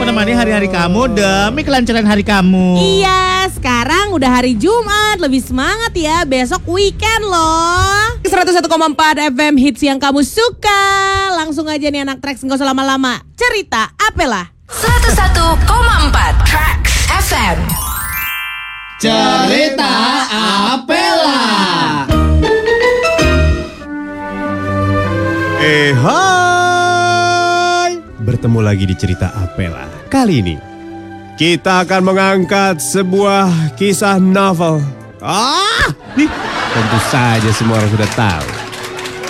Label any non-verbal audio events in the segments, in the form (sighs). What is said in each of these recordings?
menemani hari-hari kamu demi kelancaran hari kamu. Iya, sekarang udah hari Jumat, lebih semangat ya. Besok weekend loh. 101,4 FM hits yang kamu suka. Langsung aja nih anak Trax nggak usah lama-lama. Cerita apalah. 101,4 Tracks FM. Cerita Apela. Eh hai Bertemu lagi di cerita Apela. Kali ini Kita akan mengangkat sebuah kisah novel. Ah! Nih, Tentu saja semua orang sudah tahu.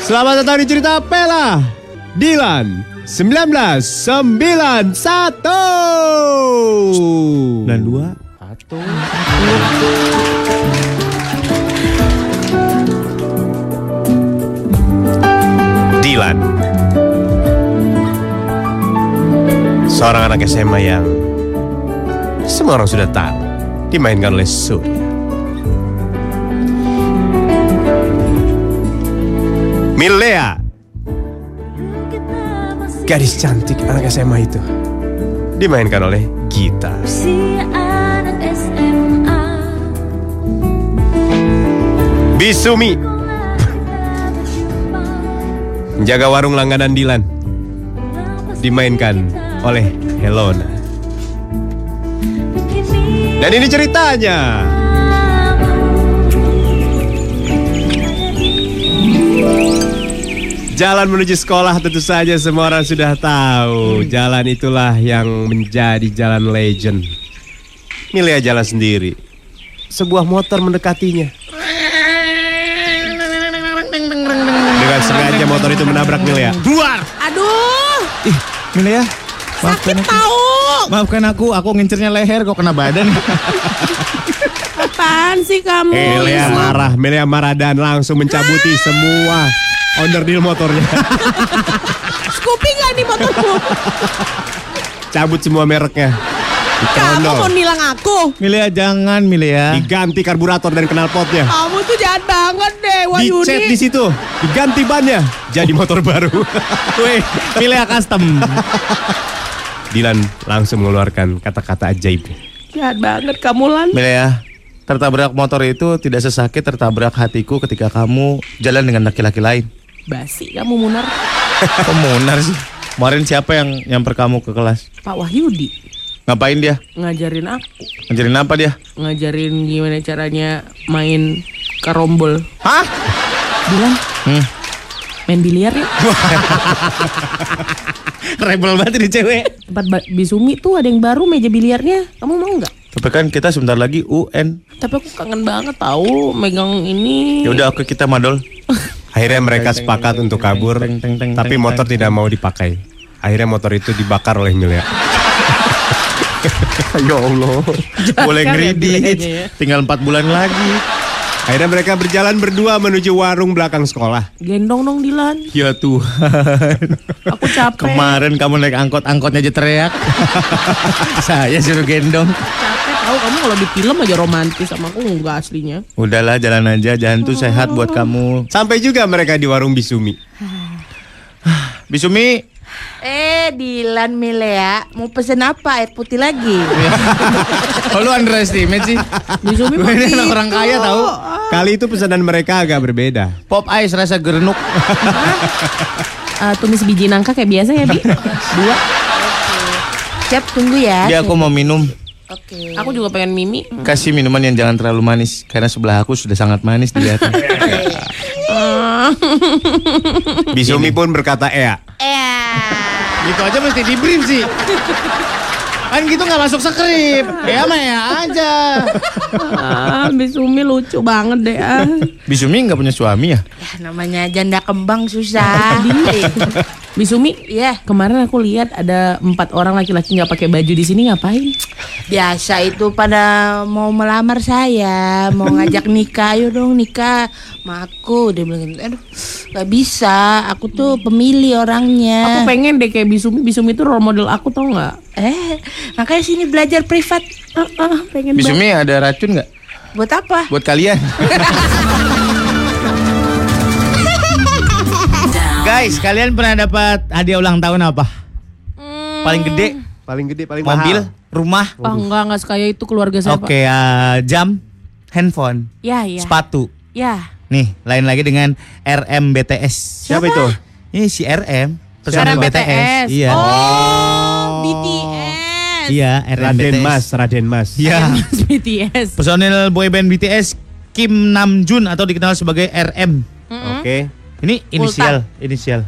Selamat datang di cerita Apela. Dilan 1991 92 Dilan Seorang anak SMA yang Semua orang sudah tahu Dimainkan oleh Surya. Milea. Gadis cantik anak SMA itu Dimainkan oleh Gita. Bisumi. Jaga warung langganan Dilan. Dimainkan oleh Helona. Dan ini ceritanya. Jalan menuju sekolah tentu saja semua orang sudah tahu. Jalan itulah yang menjadi jalan legend. Milea jalan sendiri. Sebuah motor mendekatinya. Dengan sengaja motor itu menabrak Milea Keluar. Aduh, Ih, Milea. Maafkan sakit aku. tahu. Maafkan aku, aku ngincernya leher kok kena badan. (laughs) Apaan sih kamu? Milea marah, Milea marah dan langsung mencabuti semua onderdil motornya (laughs) Scoopy nggak nih motorku? Cabut semua mereknya Kamu mau nilang aku? Milea jangan, Milea. Diganti karburator dan knalpotnya Kamu tuh jahat banget deh, Wahyuni. Dicet di situ Diganti bannya Jadi motor baru Weh, Milea custom. (laughs) Dilan langsung mengeluarkan kata-kata ajaib Jahat banget kamu Lan. Milea, tertabrak motor itu tidak sesakit tertabrak hatiku ketika kamu jalan dengan laki-laki lain. Basi kamu Munar. (laughs) Kok munar sih? Kemarin siapa yang nyamper kamu ke kelas? Pak Wahyudi Ngapain dia? ngajarin aku, Ngajarin apa dia? ngajarin gimana caranya main karombol. Hah? Bilang Hmm. Main biliar ya. (laughs) Rebel banget ini cewek. Tempat Bisumi tuh ada yang baru meja biliarnya. Kamu mau nggak? Tapi kan kita sebentar lagi UN. Tapi aku kangen banget tahu megang ini. Ya udah oke kita madol. (laughs) Akhirnya mereka sepakat untuk kabur Tapi motor tidak mau dipakai Akhirnya motor itu dibakar oleh Milea (laughs) ya Allah. Boleh kan ya ya. Tinggal 4 bulan lagi. Akhirnya mereka berjalan berdua menuju warung belakang sekolah Gendong dong Dilan. Ya Tuhan. Aku capek. Kemarin kamu naik angkot, angkotnya aja teriak. (laughs) Saya suruh gendong. Capek tahu kamu kalau di film aja romantis sama aku enggak aslinya. Udahlah jalan aja, jalan tuh sehat buat kamu. Sampai juga mereka di warung Bisumi (sighs) Bisumi, Eh, Dilan Milea, mau pesen apa? Air putih lagi? (laughs) oh lu underestimate sih. Bisumi Gue ini anak orang kaya tahu. Kali itu pesanan mereka agak berbeda Pop ice rasa gerenuk. (laughs) Eh, tumis biji nangka kayak biasa ya, Bi? (laughs) Dua. Siap, tunggu ya. Dia aku mau minum. Oke. Aku juga pengen mimi. Kasih minuman yang jangan terlalu manis karena sebelah aku sudah sangat manis dilihatnya. Bisumi pun berkata Eh, gitu aja mesti di brief sih. Kan gitu nggak masuk skrip. Ya mah ya aja. ah, Bisumi lucu banget deh. Ah. Bisumi nggak punya suami ya? ya, namanya janda kembang susah. Bisumi, Iya, kemarin aku lihat ada empat orang laki-laki nggak pakai baju di sini ngapain? biasa itu pada mau melamar saya, mau ngajak nikah, ayo dong nikah. Ma aku dia bilang gitu. Aduh, gak bisa. Aku tuh pemilih orangnya. Aku pengen deh kayak Bisumi. Bisumi itu role model aku tau nggak? Eh, makanya sini belajar privat. Ah, ah, pengen banget. Bisumi ada racun nggak Buat apa? buat kalian? (laughs) Guys, kalian pernah dapat hadiah ulang tahun apa? Paling gede, Paling gede, paling mobil, mahal. rumah. Oh enggak, enggak sekaya itu keluarga saya, Oke, Pak. eh, jam, handphone, Ya, ya. sepatu. Ya. Nih, lain lagi dengan RM BTS. Siapa itu? Ini si RM, Siapa? personil BTS. Iya. Oh, BTS. Iya, RM Raden BTS. Mas, Raden Mas. Iya. BTS. Personil boyband BTS Kim Namjoon atau dikenal sebagai RM. Oke. Ini inisial, inisial.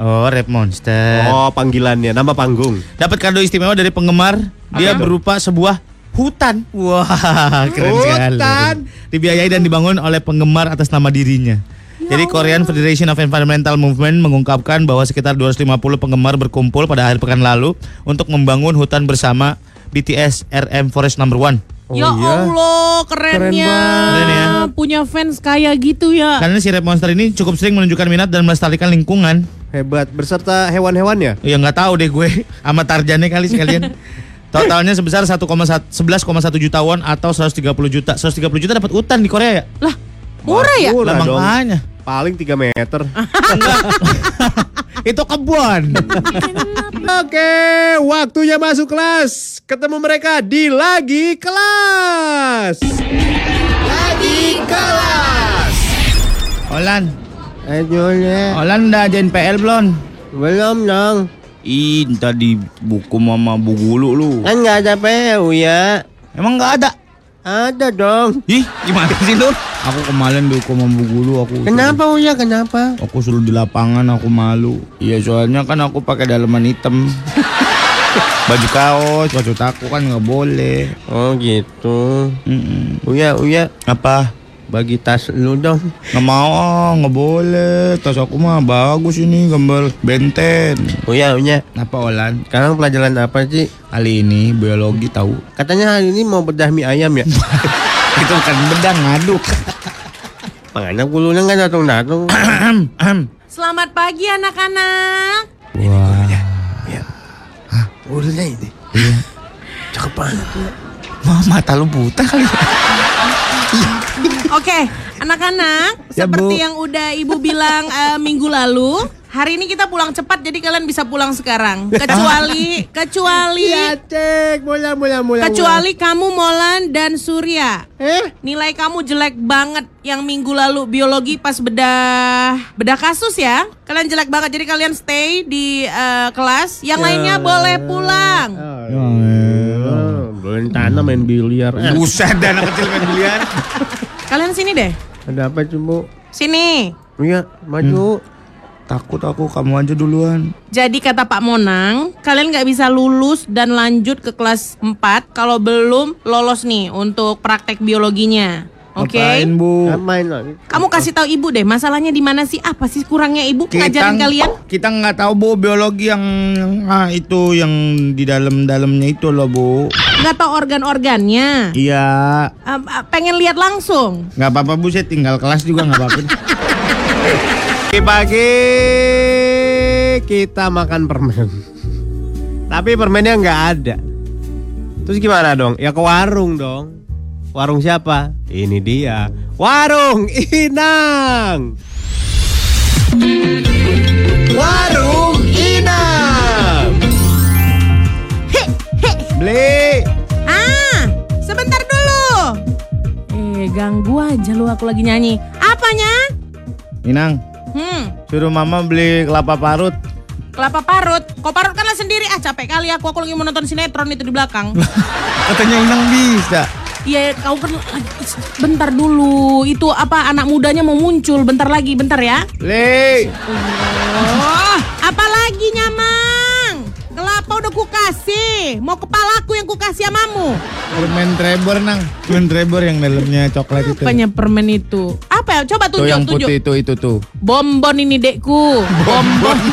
Oh, Rap Monster. Oh, panggilannya, nama panggung. Dapat kado istimewa dari penggemar. Dia berupa sebuah hutan. Wah, (laughs) keren sekali. Hutan. Dibiayai dan dibangun oleh penggemar atas nama dirinya. Jadi Korean Federation of Environmental Movement mengungkapkan bahwa sekitar 250 penggemar berkumpul pada akhir pekan lalu untuk membangun hutan bersama BTS RM Forest Number One. Oh, ya iya? Allah, kerennya. Keren ya. Punya fans kayak gitu ya. Karena si Rap Monster ini cukup sering menunjukkan minat dan melestarikan lingkungan. Hebat, berserta hewan-hewannya. Ya nggak tahu deh gue (laughs) sama Tarjannya kali sekalian. (laughs) Totalnya sebesar 1,1 11,1 juta won atau 130 juta. 130 juta dapat hutan di Korea ya? Lah, murah ya? Lah dong. makanya. Paling 3 meter. (laughs) Itu kebun. Oke, waktunya masuk kelas. Ketemu mereka di lagi kelas. Lagi kelas. Olan, Ayo ya. Olan udah ajain PL belum? Belum dong. Ih, tadi buku mama bu gulu lu. Kan nggak ada PU ya. Emang nggak ada? Ada dong. Ih, gimana sih lu? Aku kemarin di hukum sama bu gulu aku. Kenapa Uya? Kenapa? Aku suruh di lapangan aku malu. Iya soalnya kan aku pakai daleman hitam. (laughs) baju kaos, baju taku kan nggak boleh. Oh gitu. Mm-mm. Uya, Uya, Apa? bagi tas lu dong. Nggak mau, nggak boleh. Tas aku mah bagus ini gambar benten. Uya, Uya. Apa Olan? Sekarang pelajaran apa sih? Kali ini biologi tahu. Katanya hari ini mau bedah mie ayam ya. (laughs) Itu kan bedang ngaduk. Makanya gulunya nggak datang-datang. (clears throat) Selamat pagi anak-anak. Wah. Gulunya ini. Cakep banget. Mah mata lu buta kali. Oke, anak-anak, Ya, seperti Bu. yang udah Ibu bilang eh, minggu lalu, hari ini kita pulang cepat jadi kalian bisa pulang sekarang. (laughs) Kecuali kecuali Ya cek, mula mula mula. kecuali kamu Molan dan Surya. Eh? Nilai kamu jelek banget yang minggu lalu biologi pas bedah bedah kasus ya. Kalian jelek banget jadi kalian stay di eh, kelas. Yang lainnya boleh pulang. Oh, belum tanah main biliar. Eh, Buset dan anak kecil main biliar. Kalian sini deh. ada apa sih bu? Sini. Uya, maju. Takut aku, kamu aja duluan. Jadi kata Pak Monang, kalian nggak bisa lulus dan lanjut ke kelas 4 kalau belum lolos nih untuk praktek biologinya. Oke? Ngapain, Bu? Main lagi. Kamu kasih tahu Ibu deh, masalahnya di mana sih? Apa sih kurangnya Ibu ngajarin kalian? Kita nggak tahu Bu biologi yang ah itu yang di dalam-dalamnya itu loh, Bu. Nggak tahu organ-organnya. Iya. Eh, pengen lihat langsung. nggak apa-apa Bu, saya tinggal kelas juga nggak apa-apa. (laughs) Pagi-pagi kita makan permen. Tapi permennya nggak ada. Terus gimana dong? Ya ke warung dong. Warung siapa? Ini dia. Warung Inang. Warung Inang. Beli. Ah, sebentar dulu. Eh, ganggu aja lu aku lagi nyanyi. Apanya? Inang, Hmm, suruh Mama beli kelapa parut. kelapa parut. Kau parut kanlah sendiri. Ah, capek kali aku. Aku lagi mau nonton sinetron itu di belakang. (laughs) Katanya Inang bisa. Iya, kau kan bentar dulu. Itu apa anak mudanya mau muncul bentar lagi, bentar ya. Beli. Oh, apa lagi nyamang? Kukasih. Mau kepalaku yang kukasih samamu. Permen Trevor nang. Permen Trevor yang dalamnya coklat itu. Apanya permen itu? Apa ya? Coba Tuh tunjuk, yang tunjuk. putih itu itu tuh. Bonbon ini dekku. Bonbon. (laughs)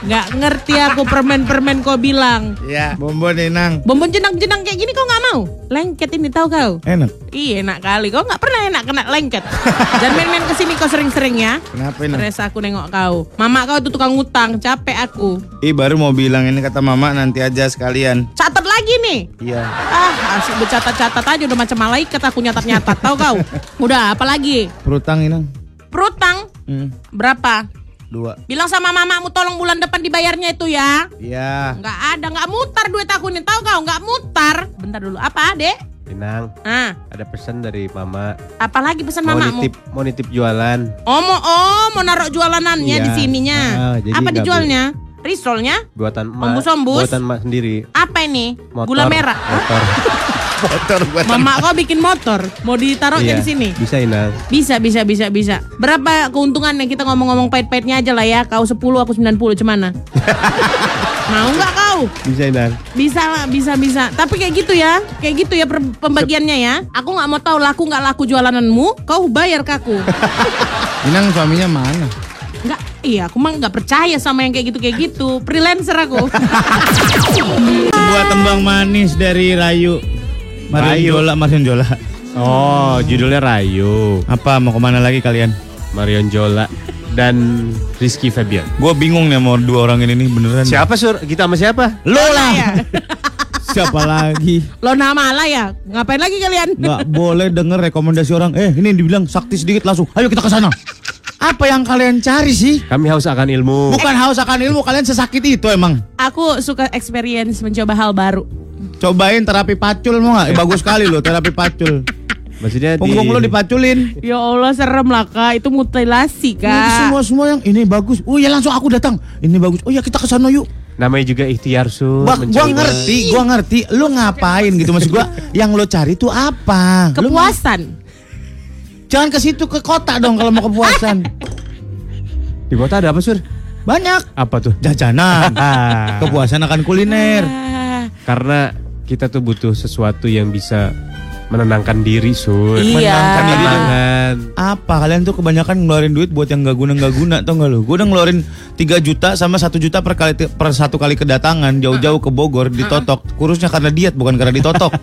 Nggak ngerti aku permen-permen kau bilang. Iya. Bonbon Inang. Bonbon jenang-jenang kayak gini kau nggak mau? Lengket ini tahu kau? Enak. Iya enak kali. Kau nggak pernah enak kena lengket. (laughs) Jangan main-main ke sini kau sering-sering ya. Kenapa Inang? Stres aku nengok kau. Mama kau itu tukang utang, capek aku. Ih baru mau bilang ini kata Mama nanti aja sekalian. Catat lagi nih. Iya. Ah, asik bercatat-catat aja udah macam malaikat aku nyatat-nyatat tahu kau. (laughs) Udah, apa lagi? Perutang Inang. Perutang Hmm. berapa? Dua. Bilang sama mamamu tolong bulan depan dibayarnya itu ya. Iya. Nggak ada, nggak mutar duit aku ini. Tahu kau nggak mutar? Bentar dulu. Apa, Dek? Inang, Ah, ada pesan dari mama. apalagi pesan Mau mamamu? nitip, mau nitip jualan. Oh, mau oh, mau naruh jualanannya Iya. di sininya. Ah, jadi Apa dijualnya? Risolnya? Buatan emak. Ombus-ombus? Buatan emak sendiri. Apa ini? Motor. Gula merah. Motor. (laughs) Motor buat Mama kau bikin motor, mau ditaruhnya Iya, di sini. Bisa Inang. Bisa, bisa, bisa, bisa. Berapa keuntungannya kita ngomong-ngomong pahit-pahitnya aja lah ya. Kau 10, aku 90, cemana? (laughs) Mau nggak kau? Bisa Inang. Bisa lah, bisa, bisa. Tapi kayak gitu ya, kayak gitu ya pembagiannya ya. Aku nggak mau tahu laku nggak laku jualananmu, kau bayar ke aku. (laughs) Inang suaminya mana? Nggak, iya aku mah nggak percaya sama yang kayak gitu kayak gitu. Freelancer aku. (laughs) Sebuah tembang manis dari Rayu. Marion Rayu. Jola, Marion Jola. Oh, judulnya Rayu. Apa mau ke mana lagi kalian? Marion Jola dan Rizky Febian. Gue bingung nih mau dua orang ini nih beneran. Siapa sur? Kita sama siapa? Lo lah. ya. (laughs) Siapa lagi? Lo nama lah ya. Ngapain lagi kalian? Nggak boleh denger rekomendasi orang. Eh ini dibilang sakti sedikit langsung. Ayo kita ke sana. Apa yang kalian cari sih? Kami haus akan ilmu. Bukan haus akan ilmu, kalian sesakit itu emang. Aku suka experience mencoba hal baru. Cobain terapi pacul mau nggak? Eh, bagus sekali loh terapi pacul. Maksudnya di Punggung lo dipaculin. Ya Allah serem lah kak, itu mutilasi Ini kak. semua semua yang ini bagus. Oh ya langsung aku datang. Ini bagus. Oh ya kita ke sana yuk. namanya juga ikhtiar sur. Gua, gua ngerti, gua ngerti. Lu ngapain gitu maksud gua? Yang lo cari tuh apa? Lu Kepuasan. jangan ke situ ke kota dong kalau mau kepuasan. Di kota ada apa sur? Banyak Apa tuh? jajanan. kepuasan akan kuliner. Ah, Karena kita tuh butuh sesuatu yang bisa menenangkan diri sur. Iya. Menenangkan diri apa kalian tuh kebanyakan ngeluarin duit buat yang gak guna gak guna tau gak lu? Gue udah ngeluarin 3 juta sama 1 juta per kali per satu kali kedatangan jauh-jauh ke Bogor ditotok. Kurusnya karena diet bukan karena ditotok. (laughs)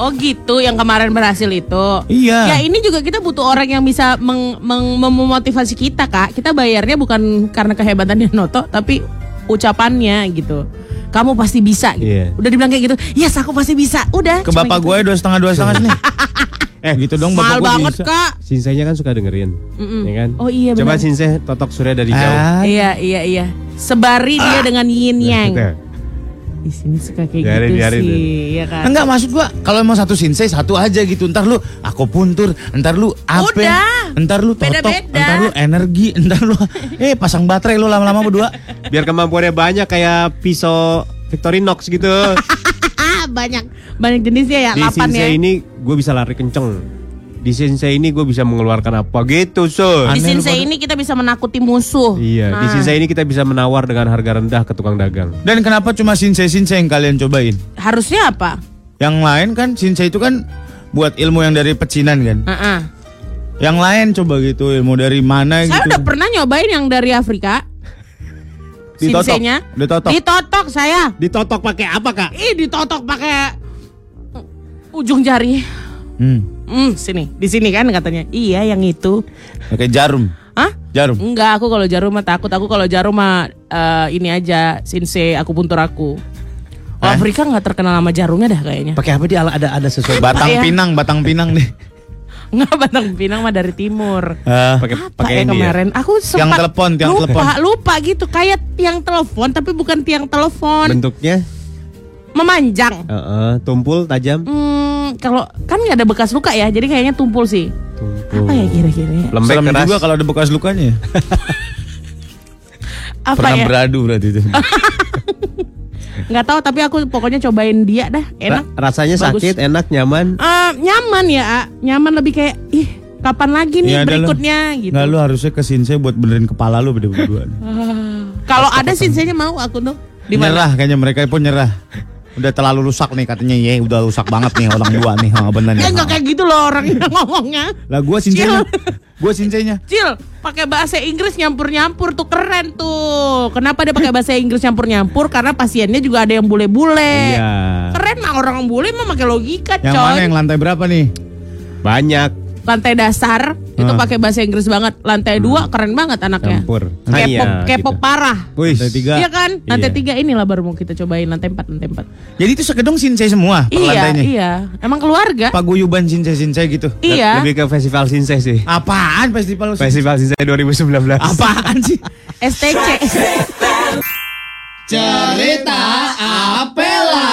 Oh gitu, yang kemarin berhasil itu. Iya. Ya ini juga kita butuh orang yang bisa meng, meng- memotivasi kita kak. Kita bayarnya bukan karena kehebatannya Noto, tapi ucapannya gitu. Kamu pasti bisa. Gitu. Iya. Udah dibilang kayak gitu. Yes, aku pasti bisa. Udah. Ke bapak gitu. gue dua setengah dua setengah sini. (laughs) eh gitu dong Mahal bapak gue banget bisa. kak. Sinsainya kan suka dengerin, Mm-mm. ya kan? Oh iya Coba. Sinsai totok surya dari jauh. Ah, Iya iya iya. Sebari dia dengan yin yang. Tuh. Di sini suka kayak Biarin, gitu biarin, sih, ya kan. Enggak maksud gua kalau mau satu sinsei satu aja gitu. Ntar lu aku puntur, ntar lu apa? Udah. Ntar lu totok, ntar lu energi, (laughs) ntar lu eh pasang baterai lu lama-lama berdua. Biar kemampuannya banyak kayak pisau Victorinox gitu. Ah (laughs) banyak banyak jenisnya ya. Di Lapan ya. Sinsai ini gue bisa lari kenceng. Di Sinsai ini gue bisa mengeluarkan apa gitu, so. Di pada- ini kita bisa menakuti musuh. Iya, di Ah. Sinsai ini kita bisa menawar dengan harga rendah ke tukang dagang. Dan kenapa cuma sinsei-sinsei yang kalian cobain? Harusnya apa? Yang lain kan sinsei itu kan buat ilmu yang dari pecinan kan. Heeh. Yang lain coba gitu ilmu dari mana Saya gitu. udah pernah nyobain yang dari Afrika. Ditotok. Sinseinya. Ditotok. Ditotok saya. Ditotok pakai apa, Kak? Ih, ditotok pakai ujung jari. Hmm. Hmm, sini. Di sini kan katanya. Iya, yang itu. Pakai jarum. Hah? Jarum. Enggak, aku kalau jarum mah takut. Aku kalau jarum mah eh, ini aja, sinse aku puntur aku. Oh, Hah? Afrika nggak terkenal sama jarumnya dah kayaknya. Pakai apa dia ada ada sesuatu Batang ya? pinang, batang pinang deh. (laughs) Nggak batang pinang mah dari timur. Eh, pakai Apa pakai ya ini ya. kemarin? Aku sempat telepon, tiang lupa, telepon. lupa gitu. Kayak tiang telepon tapi bukan tiang telepon. Bentuknya Memanjang. Heeh, tumpul tajam. Hmm, kalau kan nggak ada bekas luka ya, jadi kayaknya tumpul sih. Tumpul. Apa ya kira-kira? ya? Lembek serem keras. juga kalau ada bekas lukanya. (laughs) Apa Pernah ya? beradu berarti itu. (laughs) Nggak tahu tapi aku pokoknya cobain dia dah, enak. Ra- rasanya Bagus. sakit, enak, nyaman. Eh, nyaman ya, A. nyaman lebih kayak ih kapan lagi nih Ya, berikutnya gitu. Nggak lu harusnya ke sinsei buat benerin kepala lu berdua. (laughs) Kalau ada sinsenya mau aku tuh. Di mana? Nyerah kayaknya mereka pun nyerah. Udah terlalu rusak nih katanya ya udah rusak banget nih orang dua nih ha, bener nih. Ya nggak kayak gitu loh orang yang ngomongnya. Lah gua sinseinya. gua sinseinya. Cil, pakai bahasa Inggris nyampur-nyampur tuh keren tuh. Kenapa dia pakai bahasa Inggris nyampur-nyampur? Karena pasiennya juga ada yang bule-bule. Iya. Keren mah orang bule mah pakai logika, Yang coy. mana yang lantai berapa nih? Banyak. lantai dasar itu Ah. pakai bahasa Inggris banget. Lantai dua keren banget anaknya. Campur. K-pop, Iya, K-pop gitu. parah. Wih. Lantai tiga. Iya kan? Lantai Iya. tiga inilah baru mau kita cobain lantai empat, lantai empat. Jadi itu sekedong sinsei semua Iya, lantainya. iya. Emang keluarga. Paguyuban sinsei-sinsei gitu. Iya. Lebih ke festival Sinsei sih. Apaan festival Festival Sinsei 2019. Apaan sih? STC. Cerita Apela.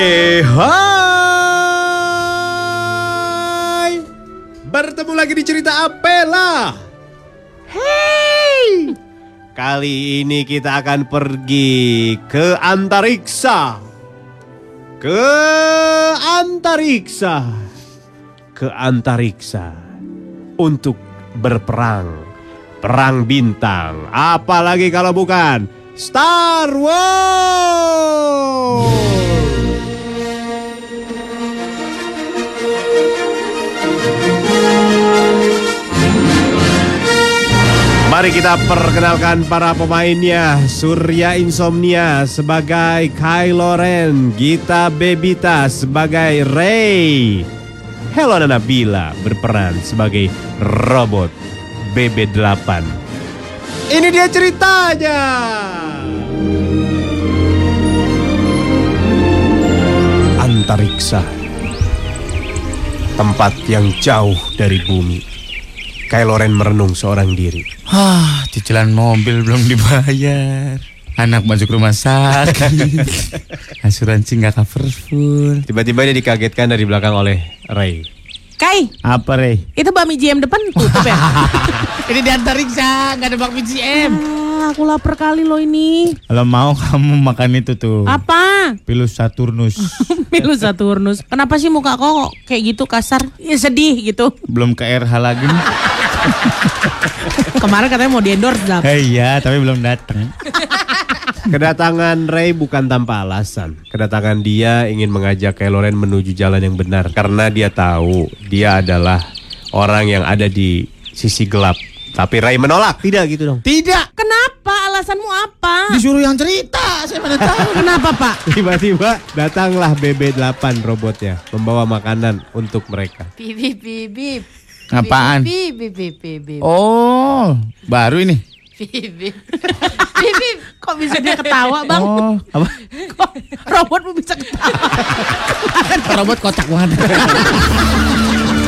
Eh hai. Bertemu lagi di cerita Apela. Hey. Kali ini kita akan pergi ke antariksa. Ke antariksa. Ke antariksa. Untuk berperang. Perang bintang. Apalagi kalau bukan Star Wars Mari kita perkenalkan para pemainnya. Surya Insomnia sebagai Kylo Ren, Gita Bebita sebagai Rey. Helena Nabila berperan sebagai robot BB8. Ini dia ceritanya. Antariksa. Tempat yang jauh dari bumi. Kylo Ren merenung seorang diri. Hah, cicilan mobil belum dibayar. Anak masuk rumah sakit. (laughs) Asuransi nggak cover full. Tiba-tiba dia dikagetkan dari belakang oleh Ray. Kai, Apa, Rey? itu Bami GM depan tutup ya? (laughs) Ini di antariksa, nggak ada bak BCM. Ah, aku lapar kali loh ini. Kalau mau kamu makan itu tuh. Apa? Pilus Saturnus. (laughs) Milu Saturnus. Kenapa sih muka kok kayak gitu kasar? Ya sedih gitu. belum ke RH lagi. nih. Kemarin katanya mau di endorse Zap. Eh, iya, tapi belum datang. (laughs) Kedatangan Ray bukan tanpa alasan. Kedatangan dia ingin mengajak Kylo Ren menuju jalan yang benar karena dia tahu dia adalah orang yang ada di sisi gelap. Tapi Ray menolak, tidak gitu dong. Tidak? Alasanmu apa? disuruh yang cerita. Saya mana tahu. (laughs) Kenapa Pak? Tiba-tiba datanglah BB8 robotnya membawa makanan untuk mereka. Bip bip bip. Apaan? Bip bip bip bip bip. Oh, baru ini. Bip bip. Bip bip. Kok bisa dia ketawa bang? Oh, apa? Kok robotmu bisa ketawa? (laughs) Robot kocak banget. (laughs)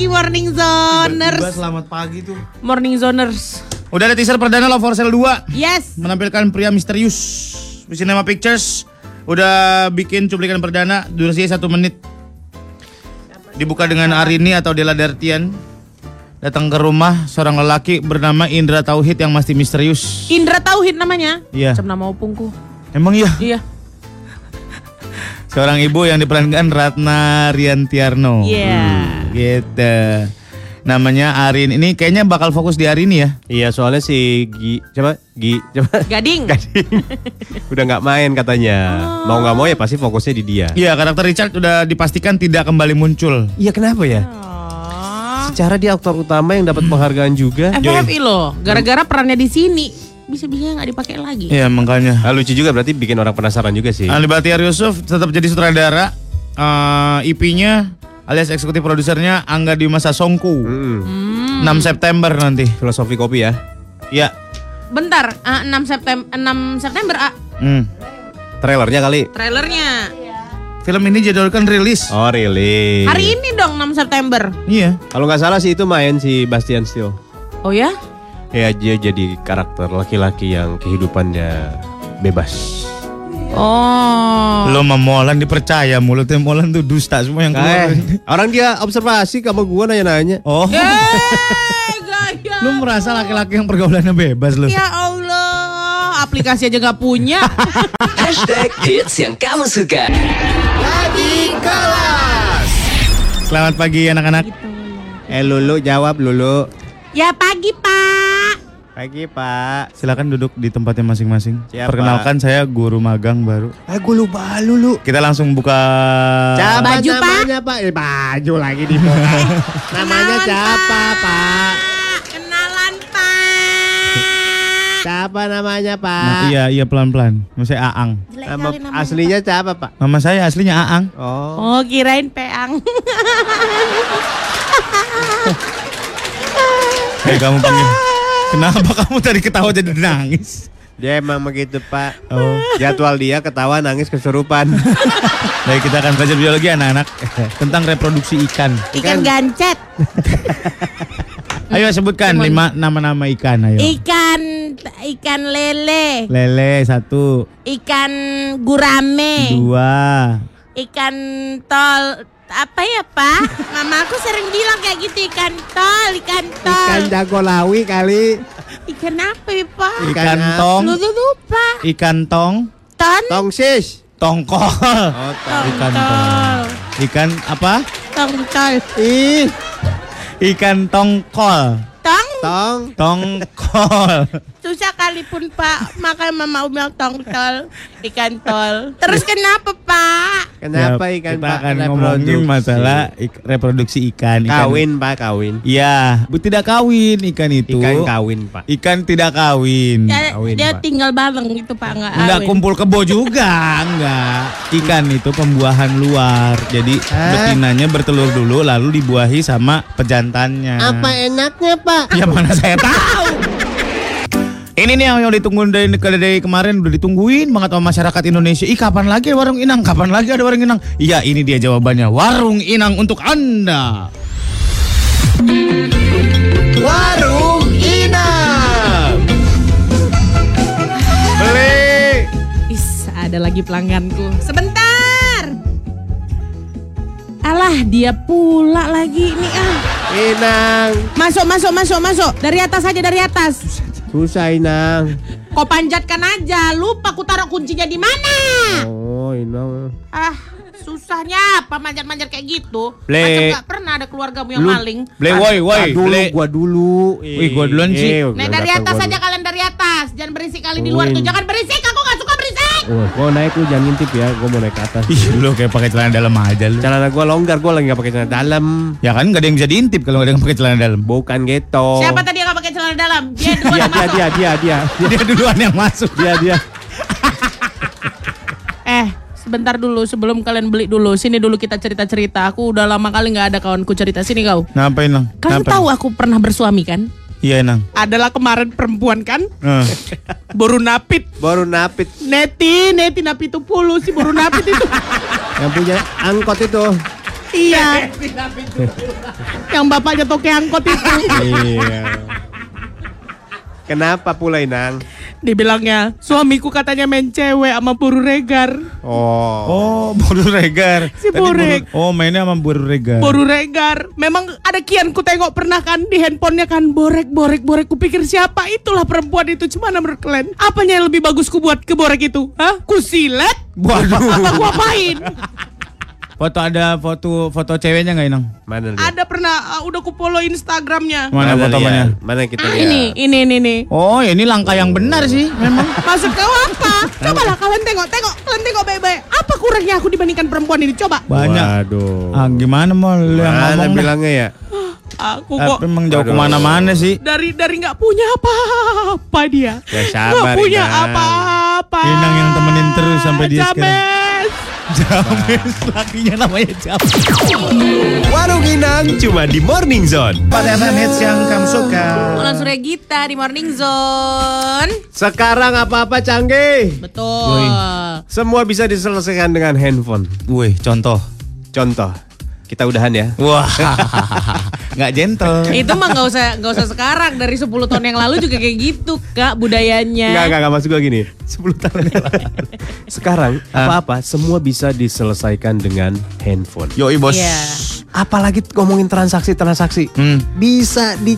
pagi Morning Zoners. selamat pagi tuh. Morning Zoners. Udah ada teaser perdana Love for Sale 2 Yes. menampilkan pria misterius. Cinema Pictures udah bikin cuplikan perdana durasinya satu menit. Dibuka dengan Arini atau Della Dartian datang ke rumah seorang lelaki bernama Indra Tauhid yang masih misterius. Indra Tauhid namanya. Iya. Macam nama opungku. Emang iya? Iya. Seorang ibu yang diperankan Ratna Riantiarno. Iya. Gitu. Namanya Arin. Ini kayaknya bakal fokus di Arini ya. Iya, soalnya si Gi, coba Gi, coba (laughs) Gading. udah nggak main katanya. Mau nggak mau ya pasti fokusnya di dia. Iya, karakter Richard udah dipastikan tidak kembali muncul. Iya kenapa ya? Oh. Secara dia aktor utama yang dapat (clears throat) penghargaan juga. FFI loh. Gara-gara perannya di sini. Bisa-bisa nggak dipakai lagi. Iya, makanya. Ah, lucu juga berarti bikin orang penasaran juga sih. Ali Bahtiar Yusuf tetap jadi sutradara. Eh, IP-nya alias eksekutif produsernya Angga Dima Sasongku. Mm-mm. 6 September nanti. Filosofi kopi ya. Ya. Bentar, ah, 6 September 6 September ah, Hmm. Trailernya kali. trailernya. Film ini jadwalkan rilis. Oh really? Hari ini dong 6 September. Iya. Kalau nggak salah sih itu main si Bastian Steele. Oh ya? Ya dia jadi karakter laki-laki yang kehidupannya bebas. Oh. Lo sama Molan dipercaya mulutnya Molan tuh dusta semua yang keluar. Eh, orang dia observasi sama gua nanya-nanya. Oh. Eh, gaya. Lu merasa laki-laki yang pergaulannya bebas lu? Ya Allah, aplikasi aja gak punya. (laughs) Hashtag hits yang kamu suka. Selamat pagi anak-anak. Eh Lulu jawab Lulu. ya pagi Pak. Pagi Pak. Silakan duduk di tempatnya masing-masing. Siap, Perkenalkan saya guru magang baru. Eh gue lupa lu. Kita langsung buka Siapa Baju, Pak? namanya Pak? Eh, baju lagi di muka. namanya siapa Pak? Kenalan Pak. Siapa namanya Nah, Pak? iya iya pelan-pelan. Nama saya Aang. Nama aslinya siapa Pak? Nama saya aslinya Aang. Oh. Oh kirain peang. Kayak kamu panggil. (laughs) Kenapa kamu tadi ketawa jadi nangis? Dia emang begitu Pak. Oh. Jadwal dia ketawa nangis kesurupan. (laughs) Baik kita akan belajar biologi anak-anak tentang reproduksi ikan. Ikan gancet. (laughs) Ayo sebutkan lima nama-nama ikan ayo. Ikan ikan lele. Lele satu, Ikan gurame. dua, Ikan tol. Apa ya Pak? Mama aku sering bilang kayak gitu ikan tol, ikan tol. Ikan jago-lawi kali. Ikan apa ya Pak? ikan Ikan tong, Lu lupa. ikan tong, Ton. Tongsis. tongkol. Oh, tong. Ikan tol. tong. Ikan apa? Tong tol. Ih, Ikan tongkol. Tong. Tong. Tongkol. Susah kali pun Pak. Makanya Mama bilang tong tol, ikan tol. Terus kenapa Pak? Kenapa Ya, ikan kita Pak akan ngomongin reproduksi? masalah ik- reproduksi ikan. Ikan- Kawin Pak, kawin. Iya, bu tidak kawin ikan itu. Ikan kawin Pak. Ikan tidak kawin. Ya, Kawin, dia Pak. tinggal bareng gitu Pak nggak Enggak awin. kumpul kebo juga, enggak. Ikan itu pembuahan luar. Jadi Hah? betinanya bertelur dulu lalu dibuahi sama pejantannya. enaknya Pak? Ya mana saya tahu. Ini nih yang, ditunggu dari, dari kemarin udah ditungguin banget sama masyarakat Indonesia. Ih kapan lagi warung inang? Kapan lagi ada warung inang? Iya ini dia jawabannya. Warung inang untuk anda. Warung Inang. Beli. Is, ada lagi pelangganku. Sebentar. Alah, dia pula lagi nih ah. Inang. Masuk, masuk, masuk, masuk. Dari atas aja, dari atas. Susah Inang. Kau panjatkan aja. Lupa aku taruh kuncinya di mana. Oh Inang. Ah, susahnya apa manjat-manjat kayak gitu? Ble. Macam gak pernah ada keluargamu yang Lu- maling. Beli woi woi. Ah, dulu, Beli. gua dulu. Wih, gua duluan sih. Eh, Nah udah dari atas aja kalian dari atas. Jangan berisik kali di luar tuh. Jangan berisik. Aku gak Oh, gua naik lu jangan ngintip ya, gua mau naik ke atas. Ih lu kayak pakai celana dalam aja lu. Celana gua longgar, gua lagi gak pakai celana dalam. Ya kan nggak ada yang bisa diintip kalau nggak ada yang pakai celana dalam. Bukan gitu. Siapa tadi yang gak pakai celana dalam? Dia duluan Dia, yang dia, masuk. dia, dia, dia, dia, Dia duluan yang masuk. dia, dia. Eh, sebentar dulu sebelum kalian beli dulu. Sini dulu kita cerita-cerita. Aku udah lama kali nggak ada kawanku cerita. Sini kau. Ngapain lang? Kalian Ngapain? tahu aku pernah bersuami kan? Iya nang. Adalah kemarin perempuan kan? Eh. (laughs) Baru napit. Baru napit Neti, Neti napit itu pulu si baru napit itu. (laughs) yang punya angkot itu. iya. (laughs) Yang bapaknya toke angkot itu. Iya. Kenapa pula Inang? Dibilangnya, suamiku katanya main cewek sama buru regar. Oh. Oh, (laughs) Boru Regar. Si Tadi Borek. Boru- Oh, mainnya sama Boru Regar. Boru regar. Memang ada kian ku tengok pernah kan di handphonenya kan borek borek borek. Kupikir siapa itulah perempuan itu. Cuma menurut kalian apanya yang lebih bagus ku buat ke borek itu? Hah? Ku silet? Waduh. Apa (laughs) ku apain? Foto ada foto foto ceweknya nggak Inang? Mana dia? ada pernah uh, udah ku follow Instagramnya. Mana lihat? fotonya? Mana kita Ah, lihat? ini, ini, ini, ini. Oh, ini langkah yang benar sih, memang. (laughs) Maksud kau apa? Cobalah kalian tengok, tengok, kalian tengok baik-baik. Apa kurangnya aku dibandingkan perempuan ini? Coba. Banyak. Waduh. Ah, gimana mau lu yang Mana ngomong? dah? bilangnya ya? Aku kok Tapi emang jauh Aduh. ke mana-mana sih. dari dari nggak punya apa-apa dia. Ya Nggak punya apa-apa. Inang yang temenin terus sampai dia sekarang. James. James, lakinya namanya James. Warung Inang cuma di Morning Zone. Pada FM hits yang kamu suka. Ulan Suregita di Morning Zone. Sekarang apa-apa canggih. Betul. Semua bisa diselesaikan dengan handphone. Wih, contoh. Contoh, kita udahan ya. Wah, (laughs) nggak gentle. Itu mah nggak usah nggak usah sekarang dari 10 tahun yang lalu juga kayak gitu kak budayanya. Enggak, enggak, enggak maksud gue gini. 10 tahun yang lalu. (laughs) Sekarang apa-apa semua bisa diselesaikan dengan handphone. Yoi bos. Iya. Apalagi ngomongin transaksi-transaksi. Hmm. Bisa di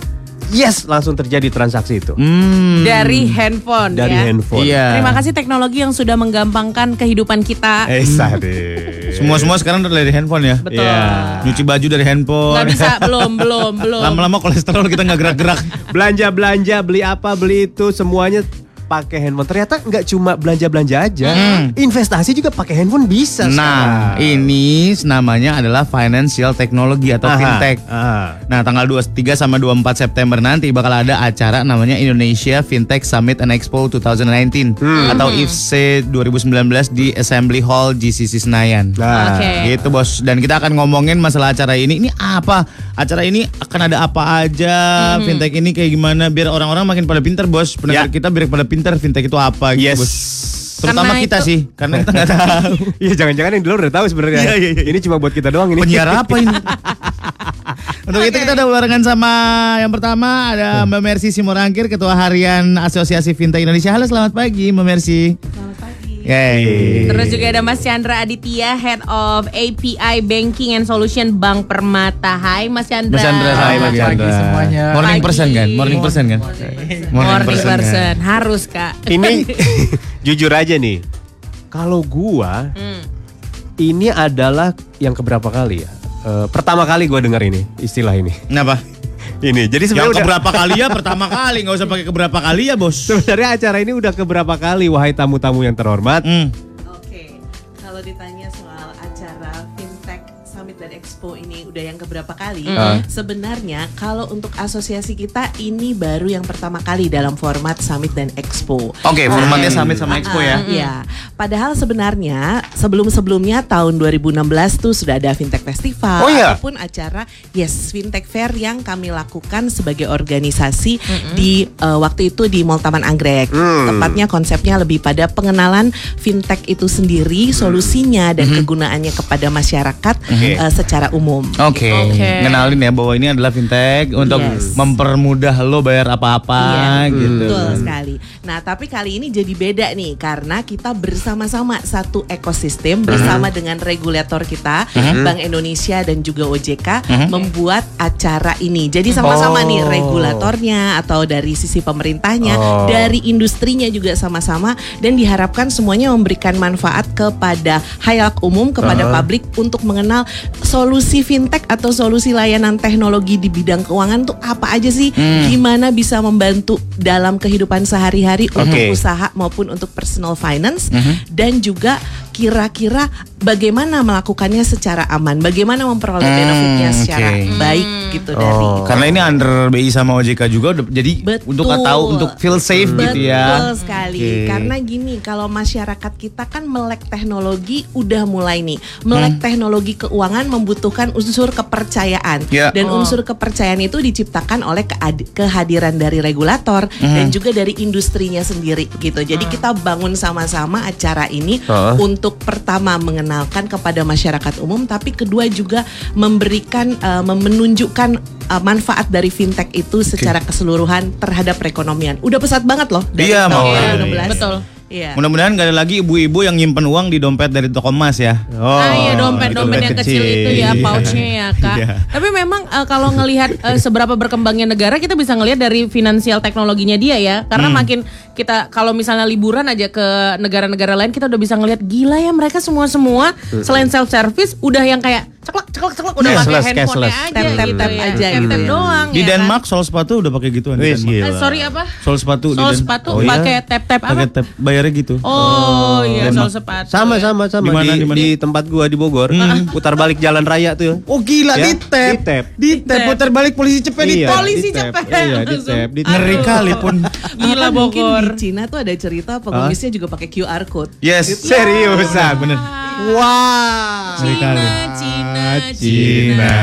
yes langsung terjadi transaksi itu Hmm. Dari handphone dari ya. handphone. Iya. Terima kasih teknologi yang sudah menggampangkan kehidupan kita. Eh, sadis. Semua semua sekarang udah dari handphone ya. Betul. Iya. Nyuci baju dari handphone. Nggak bisa, (laughs) belum, belum, belum. Lama-lama kolesterol kita nggak gerak-gerak. Belanja-belanja, beli apa, beli itu semuanya pakai handphone. Ternyata nggak cuma belanja-belanja aja. Investasi juga pakai handphone bisa. Nah, sekarang. ini namanya adalah financial technology atau Aha, fintech. aha. Nah, tanggal 23 sama 24 September nanti bakal ada acara namanya Indonesia Fintech Summit and Expo 2019 atau IFC 2019 di Assembly Hall GCC Senayan. Nah, Oke. Gitu bos dan kita akan ngomongin masalah acara ini Ini apa? Acara ini akan ada apa aja Fintech ini kayak gimana Biar orang-orang makin pada pinter bos Pendengar Ya. kita biar pada pinter Fintech itu apa gitu Yes. bos Terutama Karena kita itu- sih Karena kita nggak (laughs) tahu Iya jangan-jangan yang di luar udah tahu sebenarnya. Iya, iya, iya. Ini cuma buat kita doang ini. Penyiar (laughs) apa ini? Untuk itu kita udah barengan sama yang pertama ada Mbak Mercy Simorangkir Ketua Harian Asosiasi Fintech Indonesia. Halo selamat pagi Mbak Mercy. Yeay. Terus juga ada Mas Chandra Aditya, Head of API Banking and Solution Bank Permata. Hai Mas Chandra. Mas Chandra Hai, Mas pagi. Chandra. semuanya. Morning Pagi. person kan? Morning person kan? Morning, kan? person. Harus Kak. Ini (laughs) jujur aja nih. Kalau gua Hmm. ini adalah yang keberapa kali ya? Eh, pertama kali gua dengar ini istilah ini. Kenapa? Ini. Jadi sebenarnya udah keberapa kali ya pertama kali nggak usah pakai keberapa kali ya bos. sebenarnya acara ini udah keberapa kali wahai tamu-tamu yang terhormat. Hmm. Oke, kalau ditanya soal acara fintech summit dan expo ini udah yang keberapa kali? Sebenarnya kalau untuk asosiasi kita ini baru yang pertama kali dalam format summit dan expo. Oke, formatnya summit sama expo ya. Iya. Padahal sebenarnya sebelum-sebelumnya tahun 2016 tuh sudah ada fintech festival Oh iya? ataupun acara yes fintech fair yang kami lakukan sebagai organisasi di eh, waktu itu di Mall Taman Anggrek. Hmm. Tepatnya konsepnya lebih pada pengenalan fintech itu sendiri, solusinya dan kegunaannya kepada masyarakat eh, secara umum. Oke, Oke. kenalin ya bahwa ini adalah fintech untuk Yes. mempermudah lo bayar apa-apa Iya, gitu. Betul sekali. Nah, tapi kali ini jadi beda nih karena kita bersama-sama satu ekosistem bersama dengan regulator kita, Bank Indonesia dan juga OJK membuat acara ini. Jadi sama-sama Oh. nih regulatornya atau dari sisi pemerintahnya, Oh. dari industrinya juga sama-sama dan diharapkan semuanya memberikan manfaat kepada hayak umum kepada publik untuk mengenal solusi fintech atau solusi layanan teknologi di bidang keuangan tuh apa aja sih? Gimana bisa membantu dalam kehidupan sehari-hari untuk Oke. usaha maupun untuk personal finance dan juga kira-kira bagaimana melakukannya secara aman, bagaimana memperoleh Hmm, benefitnya secara oke. baik gitu dari Karena ini under BI sama OJK juga udah- jadi Betul. untuk tahu untuk feel safe gitu ya. Betul sekali. Oke. Karena gini, kalau masyarakat kita kan melek teknologi udah mulai nih. Melek Hmm. teknologi keuangan membutuhkan unsur kepercayaan. Ya. Dan unsur kepercayaan itu diciptakan oleh kehadiran dari regulator Hmm. dan juga dari industrinya sendiri gitu. Jadi kita bangun sama-sama acara ini Hah? untuk pertama mengenalkan kepada masyarakat umum tapi kedua juga memberikan uh, menunjukkan uh, manfaat dari fintech itu secara keseluruhan terhadap perekonomian. Udah pesat banget loh dari Iya, tahun makanya. 2016. Betul. Iya. Mudah-mudahan gak ada lagi ibu-ibu yang nyimpen uang di dompet dari toko emas ya. Oh, ah iya dompet-dompet yang kecil itu ya Iya. pouchnya ya kak. Iya. Tapi memang eh, kalau ngelihat eh, seberapa berkembangnya negara kita bisa ngelihat dari finansial teknologinya dia ya. Karena Hmm. makin kita kalau misalnya liburan aja ke negara-negara lain kita udah bisa ngelihat gila ya mereka semua semua selain self service udah yang kayak ceklek ceklek ceklek udah pakai Cashless, handphonenya cashless. aja Tap, tap, gitu tap ya. aja Tap, gitu tap ya. doang Di ya kan? Denmark sol sepatu udah pakai gituan. di Denmark. Eh, sorry apa? Sol sepatu di Sol sepatu Oh, iya? pakai tap tap pakai apa? tap bayarnya gitu. Oh, iya Denmark. sol sepatu. Sama sama sama Di mana, di, di mana? di tempat gua di Bogor. (laughs) Putar balik jalan raya tuh. Oh gila Ya, di tap. di tap. Di tap putar balik polisi cepet di Iya, tap. Polisi di tap. cepet. Iya, di tap, di tap. Ngeri kali pun. Gila Bogor. Di Cina tuh ada cerita pengemisnya juga pakai QR code. Yes. Seriusan. Bener. Wah. Ngeri kali. Cina, Cina, Cina.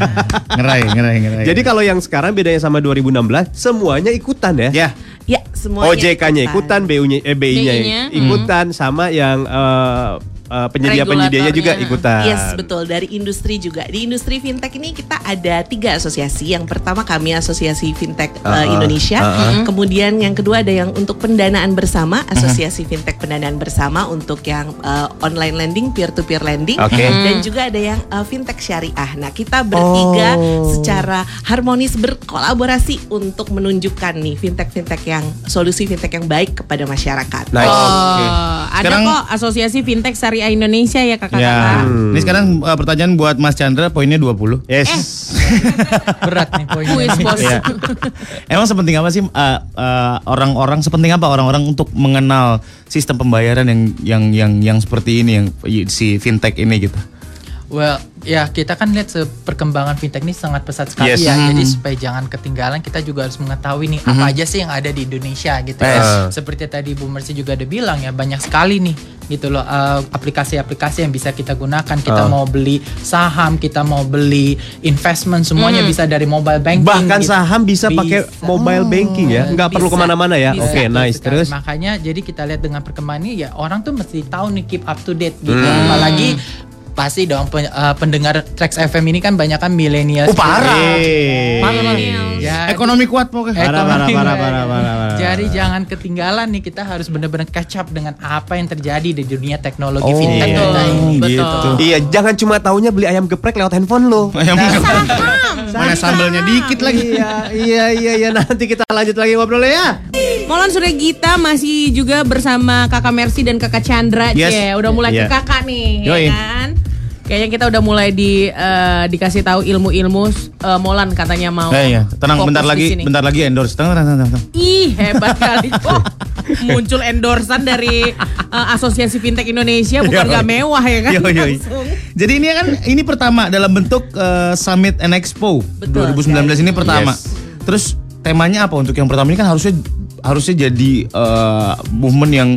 (laughs) ngerai, ngerai, ngerai. Jadi kalau yang sekarang bedanya sama 2016, semuanya ikutan ya? ya. Ya, semuanya OJK-nya ikutan, BU-nya eh BI-nya ikutan sama yang eh, eh, penyedia-penyedianya juga ikutan. Yes betul. Dari industri juga. Di industri fintech ini kita ada tiga asosiasi. Yang pertama kami asosiasi fintech uh, Uh-uh, Indonesia. Uh-uh. kemudian yang kedua ada yang untuk pendanaan bersama. Asosiasi fintech pendanaan bersama untuk yang uh, online lending peer to peer lending. Oke. dan juga ada yang uh, fintech syariah. Nah kita bertiga Oh. secara harmonis berkolaborasi untuk menunjukkan nih fintech fintech yang solusi fintech yang baik kepada masyarakat. Nice. Oh, Oke. ada Sekarang- kok asosiasi fintech syariah syariah Indonesia ya kakak-kakak. Ya. Ini sekarang uh, pertanyaan buat Mas Chandra poinnya 20. Yes. (laughs) Berat nih poinnya. Bos. Iya. Emang sepenting apa sih uh, uh, orang-orang sepenting apa orang-orang untuk mengenal sistem pembayaran yang yang yang yang seperti ini yang si fintech ini gitu. Well, ya kita kan lihat perkembangan fintech ini sangat pesat sekali Yes. ya. Hmm. Jadi supaya jangan ketinggalan, kita juga harus mengetahui nih apa aja sih yang ada di Indonesia gitu ya. Yes. Seperti tadi Bu Mercy juga ada bilang ya, banyak sekali nih gitu loh eh, aplikasi-aplikasi yang bisa kita gunakan. Kita mau beli saham, kita mau beli investment, semuanya bisa dari mobile banking. Bahkan gitu. saham bisa pakai mobile banking ya, nggak perlu Bisa. ke mana-mana ya. Bisa. Oke, nice. Betul Terus sekali. makanya jadi kita lihat dengan perkembangan ini ya orang tuh mesti tahu nih keep up to date gitu. Hmm. Apalagi pasti dong pen- eh, pendengar Trax FM ini kan banyak kan milenial. Oh, parah. Eh. Ya, Ekonomi kuat pokoknya. Parah, parah, parah, parah, parah, parah. Jadi jangan ketinggalan nih kita harus benar-benar catch up dengan apa yang terjadi di dunia teknologi Oh, fintech iya. kita ini. gitu. Iya, jangan cuma taunya beli ayam geprek lewat handphone lo. Ayam Mana sambelnya dikit lagi. iya, iya, iya, iya. Nanti kita lanjut lagi ngobrolnya ya. Molan Surya Gita masih juga bersama kakak Mercy dan kakak Chandra. Yes. Cie, udah mulai Iya. ke kakak nih, Yoi. ya kan? Kayaknya kita udah mulai di eh, dikasih tahu ilmu-ilmu eh, Molan katanya mau. Eh, iya. Tenang fokus bentar lagi, sini. bentar lagi endorse. Tenang, tenang, tenang. tenang. Ih hebat kali (laughs) kok muncul endorsan dari eh, Asosiasi Fintech Indonesia bukan gak mewah ya kan? Yo, yo. Langsung. Jadi ini kan ini pertama dalam bentuk eh, Summit and Expo Betul, 2019 ini pertama. Yes. Terus temanya apa untuk yang pertama ini kan harusnya harusnya jadi eh, movement yang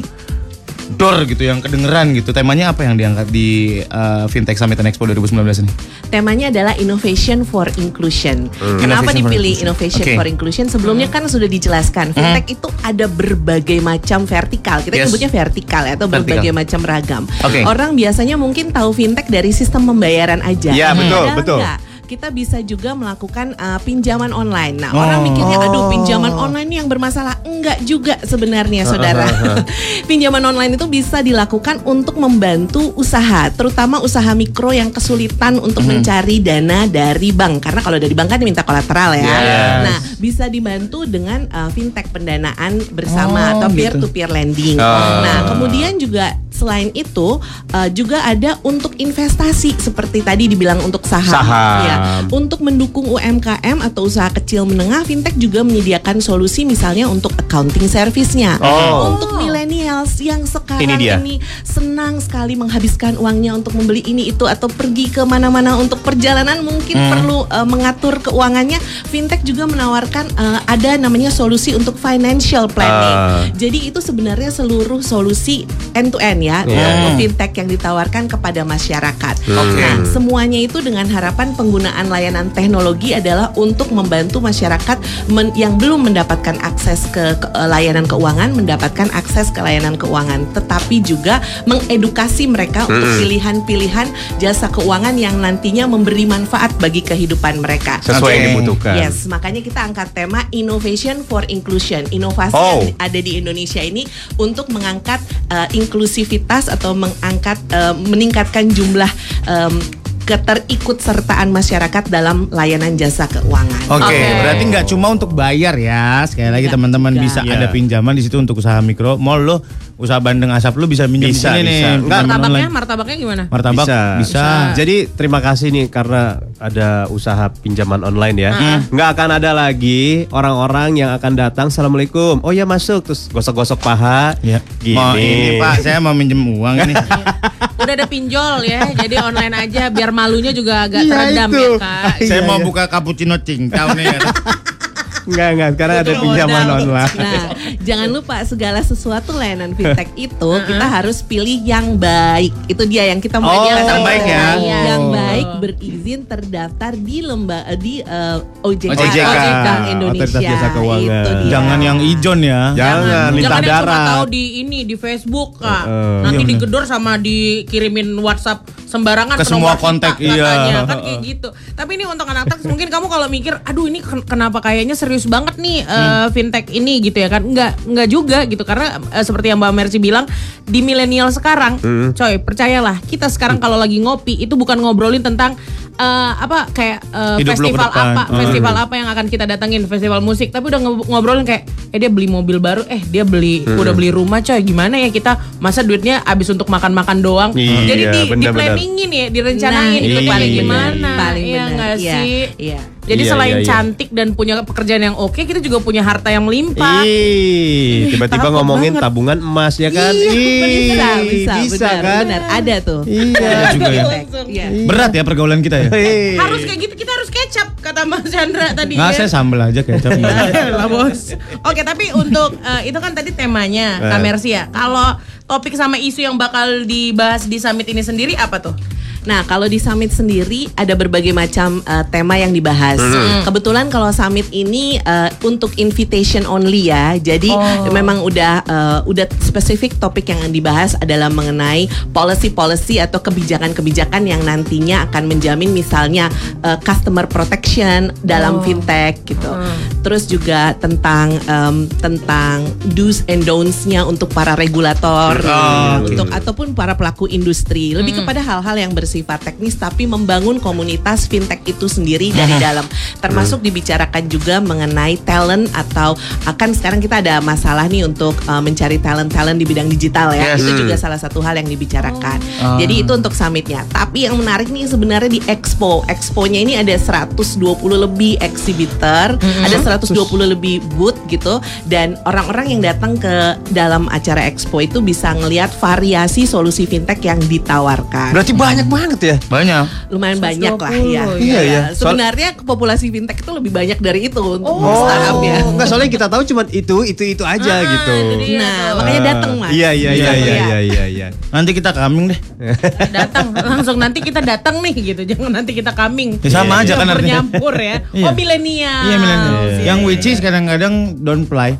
door gitu yang kedengeran gitu. Temanya apa yang diangkat di eh, Fintech Summit and Expo 2019 ini? Temanya adalah Innovation for Inclusion. Kenapa Innovation for dipilih Inclusion. Innovation. Hmm. for Inclusion? Sebelumnya kan sudah dijelaskan, fintech itu ada berbagai macam vertikal. Kita Yes. sebutnya vertikal ya, atau Vertikal. berbagai macam ragam. Oke. Orang biasanya mungkin tahu fintech dari sistem pembayaran aja. Iya, betul, betul. enggak. Kita bisa juga melakukan uh, pinjaman online. Nah, Oh. orang mikirnya, aduh pinjaman online ini yang bermasalah. Enggak juga sebenarnya, (laughs) saudara. (laughs) pinjaman online itu bisa dilakukan untuk membantu usaha, terutama usaha mikro yang kesulitan untuk mencari dana dari bank. Karena kalau dari bank kan diminta kolateral ya. Yes. Nah, bisa dibantu dengan uh, fintech pendanaan bersama Oh, atau gitu. peer to peer lending. Ah. Nah, kemudian juga selain itu uh, juga ada untuk investasi seperti tadi dibilang untuk saham. Saham. Ya, untuk mendukung UMKM atau usaha kecil menengah, fintech juga menyediakan solusi misalnya untuk accounting service-nya. Oh. Untuk millennials yang sekarang Ini dia. ini senang sekali menghabiskan uangnya untuk membeli ini itu atau pergi ke mana-mana untuk perjalanan mungkin Hmm. perlu uh, mengatur keuangannya. Fintech juga menawarkan uh, ada namanya solusi untuk financial planning. Ah. Jadi itu sebenarnya seluruh solusi end to end ya Iya. untuk fintech yang ditawarkan kepada masyarakat. Oke. Nah, semuanya itu dengan harapan penggunaan layanan teknologi adalah untuk membantu masyarakat men- yang belum mendapatkan akses ke, ke- eh, layanan keuangan mendapatkan akses ke layanan keuangan, tetapi juga mengedukasi mereka untuk pilihan-pilihan jasa keuangan yang nantinya memberi manfaat bagi kehidupan mereka. Sesuai yang Oke. dibutuhkan. Yes, makanya kita angkat tema Innovation for Inclusion. Inovasi Oh. yang ada di Indonesia ini untuk mengangkat uh, inklusivitas atau mengangkat uh, meningkatkan jumlah um, keterikutsertaan masyarakat dalam layanan jasa keuangan. Oke, Oke. berarti nggak cuma untuk bayar ya. Sekali lagi teman-teman bisa Iya. ada pinjaman di situ untuk usaha mikro. Mall lo, usaha bandeng asap lo bisa minjem Bisa, di sini nih. bisa. pinjaman Martabaknya, online. martabaknya gimana? Martabak bisa. Jadi terima kasih nih karena ada usaha pinjaman online ya. Nggak akan ada lagi orang-orang yang akan datang. Assalamualaikum. Oh ya masuk terus gosok-gosok paha. Ya. Gini. Mau ini Pak, saya mau minjem uang ini. (laughs) Udah ada pinjol ya, jadi online aja biar malunya juga agak Iya, teredam itu. ya kak. saya Iya, mau iya. buka cappuccino cincau nih. ya. (laughs) Enggak, enggak. Sekarang ada pinjaman online. Nah, jangan lupa segala sesuatu layanan fintech itu kita harus pilih yang baik. Itu dia yang kita mulai Oh, yang baik ya. Yang Oh. baik berizin terdaftar di lembaga di eh, OJK, OJK, Bank Indonesia. Otoritas Jasa Keuangan. Itu dia. Jangan yang ijon ya. Jangan, lintah Jangan yang tahu di ini di Facebook kak. Heeh. Nanti Iya, digedor sama dikirimin WhatsApp sembarangan Ke semua kontak, iya. katanya. kan kayak gitu. Tapi ini untuk anak anak mungkin kamu kalau mikir, aduh ini ken- kenapa kayaknya serius banget nih eh, fintech ini gitu ya kan? Enggak, enggak juga gitu. Karena eh, seperti yang Mbak Mercy bilang di milenial sekarang, coy percayalah kita sekarang kalau lagi ngopi itu bukan ngobrolin tentang eh, apa kayak Hidup ke festival apa, Hmm. festival apa yang akan kita datangin, festival musik. Tapi udah ngobrolin kayak, eh dia beli mobil baru, eh dia beli Hmm. udah beli rumah coy. Gimana ya kita masa duitnya habis untuk makan-makan doang. Iya, Jadi di, di benar-benar. planningin ya, direncanain Nah, itu iya, paling iya, gimana. paling Iya benar. nggak Iya, sih? Iya. Jadi Iya, selain iya, iya. cantik dan punya pekerjaan yang oke, kita juga punya harta yang melimpah. Ih, tiba-tiba ngomongin banget. tabungan emas ya kan? Iya, Ih, bisa, bisa, bisa benar, kan? benar. Ada tuh. Iya. Ada juga ya. Iya. Berat ya pergaulan kita ya. Harus kayak gitu, kita harus kecap kata Mas Chandra tadi. Nggak ya. saya sambel aja kecap. (laughs) lah bos. Oke tapi untuk eh, itu kan tadi temanya Eh. Ya. Kalau topik sama isu yang bakal dibahas di summit ini sendiri apa tuh? Nah, kalau di summit sendiri ada berbagai macam uh, tema yang dibahas. Kebetulan kalau summit ini uh, untuk invitation only ya. Jadi Oh. memang udah uh, udah spesifik topik yang dibahas adalah mengenai policy-policy atau kebijakan-kebijakan yang nantinya akan menjamin misalnya uh, customer protection dalam fintech gitu. Terus juga tentang um, tentang do's and don'ts-nya untuk para regulator Oh, untuk ataupun para pelaku industri lebih kepada hal-hal yang bersifat teknis tapi membangun komunitas fintech itu sendiri dari dalam. Termasuk dibicarakan juga mengenai talent atau akan sekarang kita ada masalah nih untuk uh, mencari talent-talent di bidang digital ya. Yes. itu juga salah satu hal yang dibicarakan. Jadi itu untuk summitnya. Tapi yang menarik nih sebenarnya di expo. Exponya ini ada 120 lebih exhibitor ada 120 lebih booth gitu. Dan orang-orang yang datang ke dalam acara expo itu bisa ngelihat variasi solusi fintech yang ditawarkan. Berarti banyak banget ya? Banyak. Lumayan banyak lah ya. Iya, iya. Soal- Sebenarnya populasi fintech itu lebih banyak dari itu untuk Oh, startupnya. enggak soalnya kita tahu cuman itu, itu, itu aja gitu. Nah, makanya datang mas. Iya, iya, iya, iya, ngeliat. iya, iya, iya. Nanti kita coming deh. (laughs) Datang langsung nanti kita datang nih gitu. Jangan nanti kita coming. Ya, sama aja kan artinya. Nyampur ya. Iya. Oh milenial. Iya milenial. Iya, Yang iya, which is kadang-kadang don't play.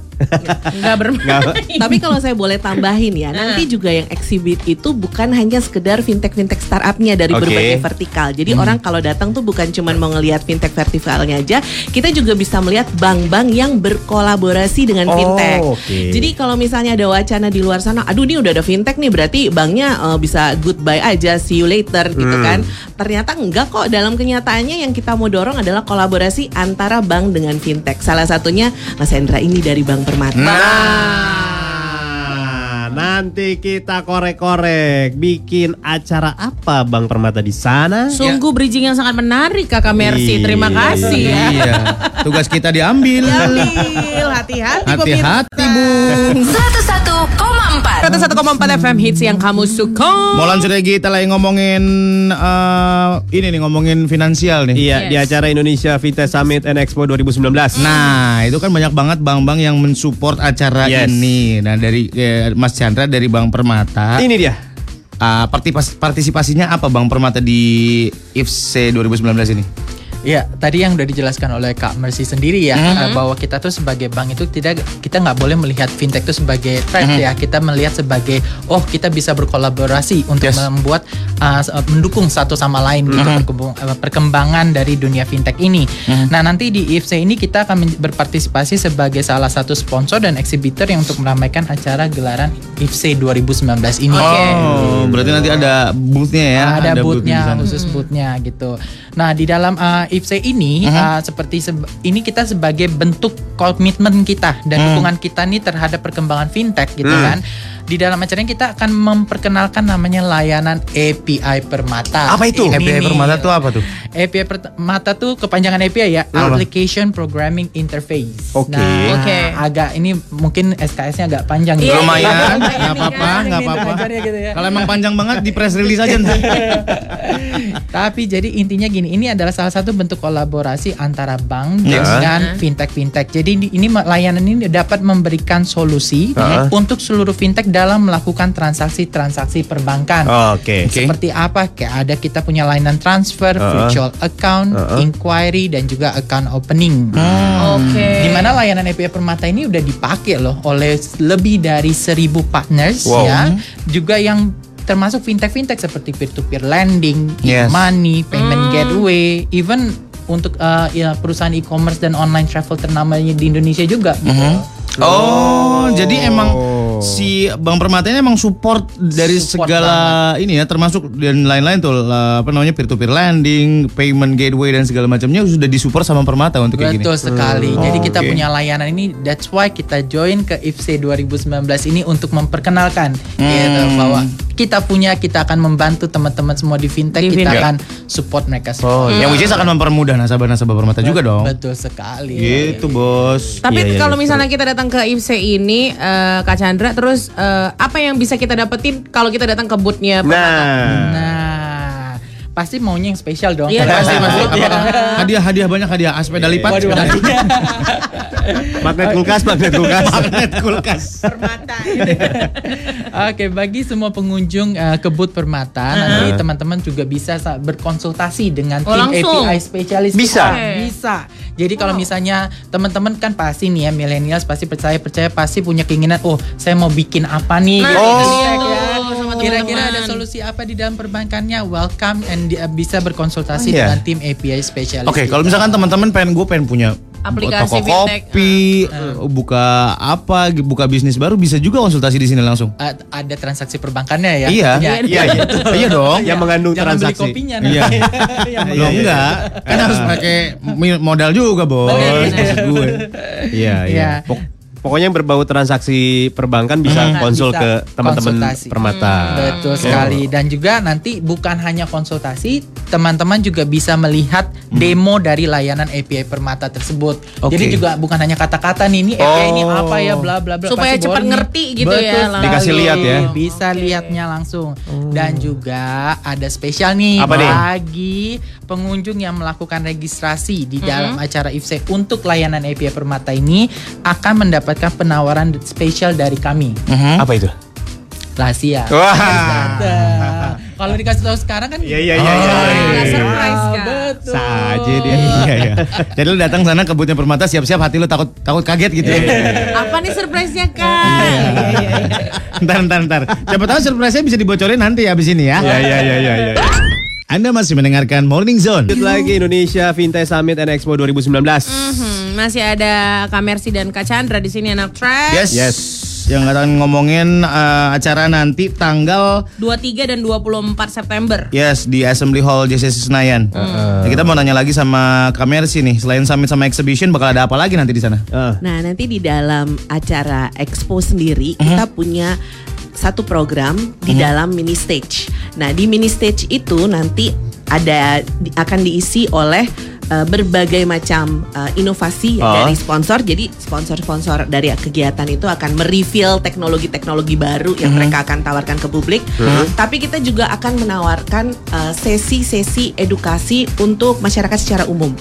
Nggak bermain. Tapi kalau saya boleh tambahin ya, nanti juga yang exhibit itu bukan hanya sekedar fintech-fintech startupnya dari Oke. berbagai vertikal. Jadi orang kalau datang tuh bukan cuma mau ngelihat fintech vertikalnya aja, kita juga bisa melihat bank-bank yang berkolaborasi dengan Oh, fintech. oke. Jadi kalau misalnya ada wacana di luar sana, aduh ini udah ada fintech nih, berarti banknya eh, bisa goodbye aja, see you later gitu kan. Ternyata enggak kok. Dalam kenyataannya yang kita mau dorong adalah kolaborasi antara bank dengan fintech. Salah satunya Mas Hendra ini dari Bank Permata. Nah, nanti kita korek-korek bikin acara apa Bang Permata di sana? Sungguh bridging yang sangat menarik Kakak Mercy. Terima Iya. kasih ya. Iya. Tugas kita diambil. Hati-hati. Hati-hati, Bung. 101,4 101,4 FM hits yang kamu suka. Molan sudah kita lagi ngomongin eh, ini nih ngomongin finansial nih. Iya, di Yes. acara Indonesia Fintech Summit and Expo 2019. Nah, itu kan banyak banget bank-bank yang mensupport acara Yes. ini. Nah, dari eh, Mas Chandra dari Bank Permata. ini dia. partipas- partisipasinya apa Bank Permata di IFC 2019 ini? Iya, tadi yang udah dijelaskan oleh Kak Mercy sendiri ya eh, bahwa kita tuh sebagai bank itu tidak kita nggak boleh melihat fintech itu sebagai threat ya. Kita melihat sebagai oh kita bisa berkolaborasi untuk Yes. membuat uh, mendukung satu sama lain gitu perkembang- uh, perkembangan dari dunia fintech ini. Nah, nanti di IFC ini kita akan berpartisipasi sebagai salah satu sponsor dan eksibitor yang untuk meramaikan acara gelaran IFC 2019 ini. Oh, berarti nanti ada boothnya ya? ada, booth di bootnya sana. khusus bootnya gitu. Nah di dalam uh, IFC ini uh, seperti seb- ini kita sebagai bentuk komitmen kita dan dukungan kita nih terhadap perkembangan fintech gitu kan. Di dalam acara ini kita akan memperkenalkan namanya layanan API Permata. Apa itu? Ini API Permata tuh apa tuh? API Permata tuh kepanjangan API ya, Apa? Application Programming Interface. Oke. Nah, Oke. agak ini mungkin SKS-nya agak panjang Iya, ya. Lumayan, iya, nggak iya, apa-apa, iya, nggak iya, apa-apa. Kalau emang panjang banget di press release aja ntar. (laughs) Tapi jadi intinya gini, ini adalah salah satu bentuk kolaborasi antara bank Ya. dengan fintech-fintech. Jadi di- ini layanan ini dapat memberikan solusi Ya. untuk seluruh fintech dalam melakukan transaksi-transaksi perbankan. Oke. Oke. Seperti apa? Kayak ada kita punya layanan transfer, Uh-uh. virtual account, Uh-uh. inquiry dan juga account opening. Oke. Di mana layanan API Permata ini udah dipakai loh oleh lebih dari seribu partners Wow. ya, juga yang termasuk fintech-fintech seperti peer-to-peer lending, Yes. money, payment gateway, even untuk uh, ya, perusahaan e-commerce dan online travel ternamanya di Indonesia juga. gitu. Oh, jadi emang si Bank Permata ini emang support dari Support segala ini ya termasuk dan lain-lain tuh lah, apa namanya peer to peer lending, payment gateway dan segala macamnya sudah disupport sama Permata untuk kayak gini. Betul sekali. Jadi kita oke. punya layanan ini that's why kita join ke IFC 2019 ini untuk memperkenalkan gitu bahwa kita punya kita akan membantu teman-teman semua di fintech Di kita fintech. akan support mereka Oh, semua. yang which is akan mempermudah nasabah-nasabah Permata juga dong. Betul sekali. Gitu, Bos. Tapi Iya, iya, kalau iya, misalnya kita datang ke IFC ini, eh, Kak Chandra, terus eh, apa yang bisa kita dapetin kalau kita datang ke boothnya Permata? Nah, Nah, pasti maunya yang spesial dong. Iya, pasti, (laughs) pasti Hadiah-hadiah banyak hadiah, ah, sepeda lipat, Waduh, sepeda hadiah. (laughs) magnet kulkas, magnet kulkas. magnet kulkas. Permata. (laughs) Oke, bagi semua pengunjung eh, ke booth Permata, nanti teman-teman juga bisa sa- berkonsultasi dengan Oh, tim langsung? API spesialis. Bisa? kita. Bisa. Jadi kalau misalnya teman-teman kan pasti nih ya millennials pasti percaya percaya pasti punya keinginan, oh saya mau bikin apa nih? Nah, gitu. itu Fintech dia ya. Kira-kira ada solusi apa di dalam perbankannya? Welcome and di- bisa berkonsultasi Oh, iya. dengan tim API spesialis. Oke, kalau kita. misalkan teman-teman pengen gue pengen punya Aplikasi toko fintech, kopi, buka apa, buka bisnis baru bisa juga konsultasi di sini langsung. A- ada transaksi perbankannya ya? Iya, Ya. iya, iya, (laughs) iya dong. Yang mengandung Jangan beli transaksi. kopinya Iya. nanti. (laughs) Yang Lo enggak, kan harus pakai modal juga, Bos. iya, iya. Maksud gue. Iya, iya. Pok- pokoknya yang berbau transaksi perbankan bisa Hmm. konsul Bisa ke teman-teman konsultasi. Permata. Betul sekali dan juga nanti bukan hanya konsultasi, teman-teman juga bisa melihat demo dari layanan API Permata tersebut. Oke. Jadi juga bukan hanya kata-kata nih ini API ini apa ya bla bla bla Supaya cepat boring. ngerti gitu ya, Betul langsung. Dikasih lihat ya. Bisa lihatnya langsung. Dan juga ada spesial nih Apa nih? Pengunjung yang melakukan registrasi di dalam acara IFSE untuk layanan API Permata ini akan mendapatkan penawaran spesial dari kami. Apa itu? Rahasia. Wah. Kalau dikasih tahu sekarang kan Iya iya iya. iya, Oh, iya, iya. iya. surprise kan. Betul. Saja dia. Iya, iya. (laughs) Jadi lu datang sana ke boothnya Permata siap-siap hati lu takut takut kaget gitu ya. Apa nih surprise-nya Kak? Ntar, ntar, ntar. Siapa tahu surprise-nya bisa dibocorin nanti abis ini ya. Iya iya iya iya. iya. Anda masih mendengarkan Morning Zone. Lanjut lagi Indonesia Fintech Summit and Expo 2019. Hmm, masih ada Kak Mercy dan Kak Chandra di sini anak track. Yes. Yes. Yang akan ngomongin eh, acara nanti tanggal 23 dan 24 September. Yes di Assembly Hall JCC Senayan. Nah, kita mau nanya lagi sama Kamersi nih. Selain summit sama exhibition bakal ada apa lagi nanti di sana? Ah. Nah, nanti di dalam acara expo sendiri kita punya satu program di dalam mini stage. Nah, di mini stage itu nanti ada akan diisi oleh uh, berbagai macam uh, inovasi ya, Oh. dari sponsor. Jadi sponsor-sponsor dari kegiatan itu akan mereveal teknologi-teknologi baru yang mereka akan tawarkan ke publik. Tapi kita juga akan menawarkan uh, sesi-sesi edukasi untuk masyarakat secara umum.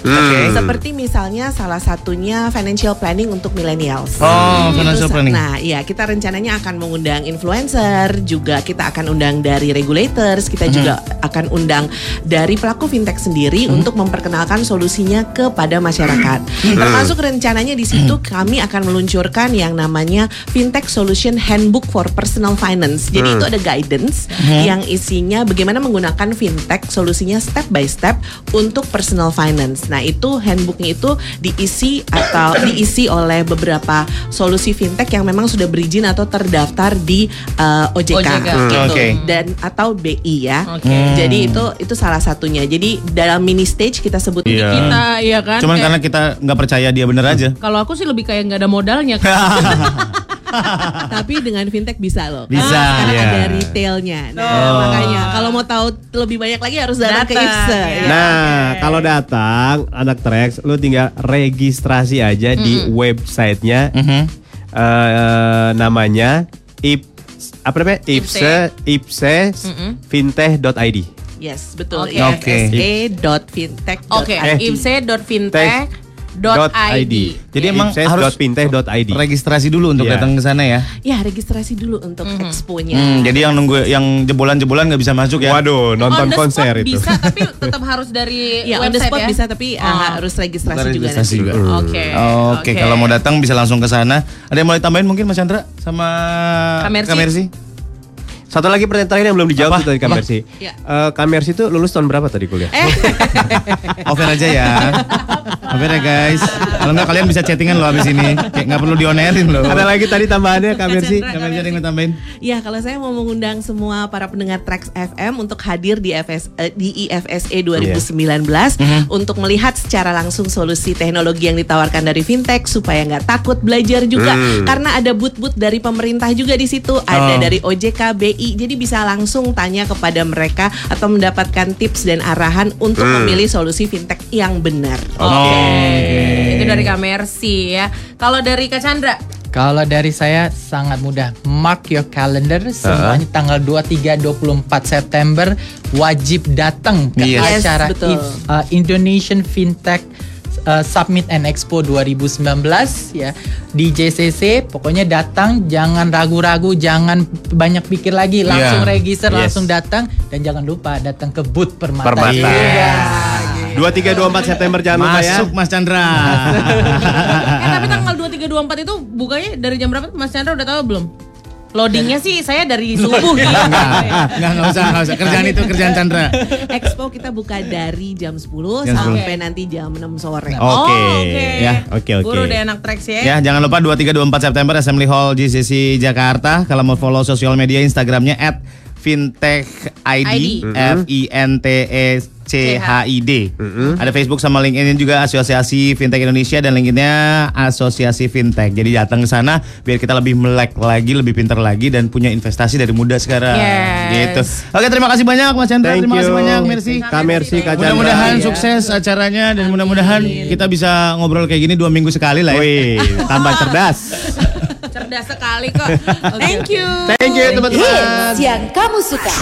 Seperti misalnya salah satunya financial planning untuk millennials. Oh, Itu financial planning. Nah, iya kita rencananya akan mengundang influencer, juga kita akan undang dari regulators, kita Mhm. juga akan undang dari pelaku fintech sendiri Mhm. untuk memperkenalkan solusinya kepada masyarakat. Termasuk rencananya di situ kami akan meluncurkan yang namanya Fintech Solution Handbook for Personal Finance. Jadi itu ada guidance Mhm. yang isinya bagaimana menggunakan fintech solusinya step by step untuk personal finance. Nah, itu handbooknya itu diisi atau (coughs) diisi oleh beberapa solusi fintech yang memang sudah berizin atau terdaftar di uh, OJK, OJK. Hmm, gitu. oke. dan atau BI ya. Oke. Jadi itu itu salah satunya. Jadi dalam mini stage kita sebut Iya. Kita iya kan. Cuman kayak- karena kita nggak percaya dia bener aja. kalau aku sih lebih kayak nggak ada modalnya Kak. (laughs) tapi dengan fintech bisa loh. Bisa, Karena sekarang iya. ada retailnya. Nah, makanya kalau mau tahu lebih banyak lagi harus datang ke Datang, IFSE. ya. ya. Nah, kalau datang anak Trax, lu tinggal registrasi aja di websitenya Mhm. eh, namanya ip apa namanya ipse ipse fintech.id. Yes, betul. Oke. Oke. ifse.fintech.id. Oke, Eh. ifse.fintech.id. Jadi emang harus ipse.fintech.id. registrasi dulu untuk Iya. datang ke sana ya. Ya, registrasi dulu untuk exponya. Hmm, jadi yang nunggu yang jebolan-jebolan nggak bisa masuk ya. Waduh, nonton On the konser spot itu. bisa tapi tetap harus dari (laughs) Ya, on the website spot ya. bisa tapi uh, Oh. harus registrasi, registrasi nanti. juga. Oke. Oke, kalau mau datang bisa langsung ke sana. Ada yang mau ditambahin mungkin Mas Chandra sama Kamersi? Kamersi? Satu lagi pertanyaan terakhir yang belum dijawab Apa? tadi Kamersi. Ya. Eh, Kamersi itu lulus tahun berapa tadi kuliah? Eh, Over aja ya. (laughs) Mampir ya guys. Kalau nggak kalian bisa chattingan loh abis ini. Kayak nggak perlu dionerin loh. Ada lagi tadi tambahannya Kak Mercy? Kalian jadi yang tambahin. Ya, kalau saya mau mengundang semua para pendengar Trax FM untuk hadir di FS eh, di IFSE 2019 untuk melihat secara langsung solusi teknologi yang ditawarkan dari fintech supaya nggak takut belajar juga karena ada booth-booth dari pemerintah juga di situ, ada Oh. dari OJK, BI. Jadi bisa langsung tanya kepada mereka atau mendapatkan tips dan arahan untuk memilih solusi fintech yang benar. Oke. Itu dari Kak Mercy ya. Kalau dari Kak Chandra, Kalau dari saya sangat mudah. Mark your calendar semuanya tanggal 23 24 September wajib datang ke Yes. acara Yes, betul. if- uh, Indonesian Fintech uh, Summit and Expo 2019 ya di JCC. Pokoknya datang, jangan ragu-ragu, jangan banyak pikir lagi, langsung Iya. register, Yes. langsung datang dan jangan lupa datang ke booth Permata. Permata. juga. 23 24 September jangan lupa ya. Masuk Mas Chandra. (laughs) eh tapi tanggal 23 24 itu bukanya dari jam berapa Mas Chandra udah tahu belum? Loadingnya sih saya dari subuh (laughs) gitu. Enggak, enggak usah, enggak usah. Kerjaan itu kerjaan Chandra. Expo kita buka dari jam 10 Jam 10. sampai nanti jam 6 sore. Oke. Oh, oke. Ya, oke, oke. Guru deh anak Trax ya. Ya, jangan lupa 23 24 September Assembly Hall GCC Jakarta. Kalau mau follow sosial media Instagramnya at fintech ID, F I N T E C H I D. Ada Facebook sama LinkedIn juga Asosiasi Fintech Indonesia dan LinkedInnya Asosiasi Fintech. Jadi datang ke sana biar kita lebih melek lagi, lebih pintar lagi dan punya investasi dari muda sekarang. Yes. Gitu. Oke, terima kasih banyak Mas Chandra. Thank terima kasih banyak, Mercy. Kak Mercy, Kak Chandra. Mudah-mudahan Iya. sukses acaranya dan mudah-mudahan kita bisa ngobrol kayak gini dua minggu sekali lah ya. Wih, tambah cerdas. (laughs) Cerdas sekali kok. (laughs) Thank you. Thank you teman-teman. Hits yang kamu suka.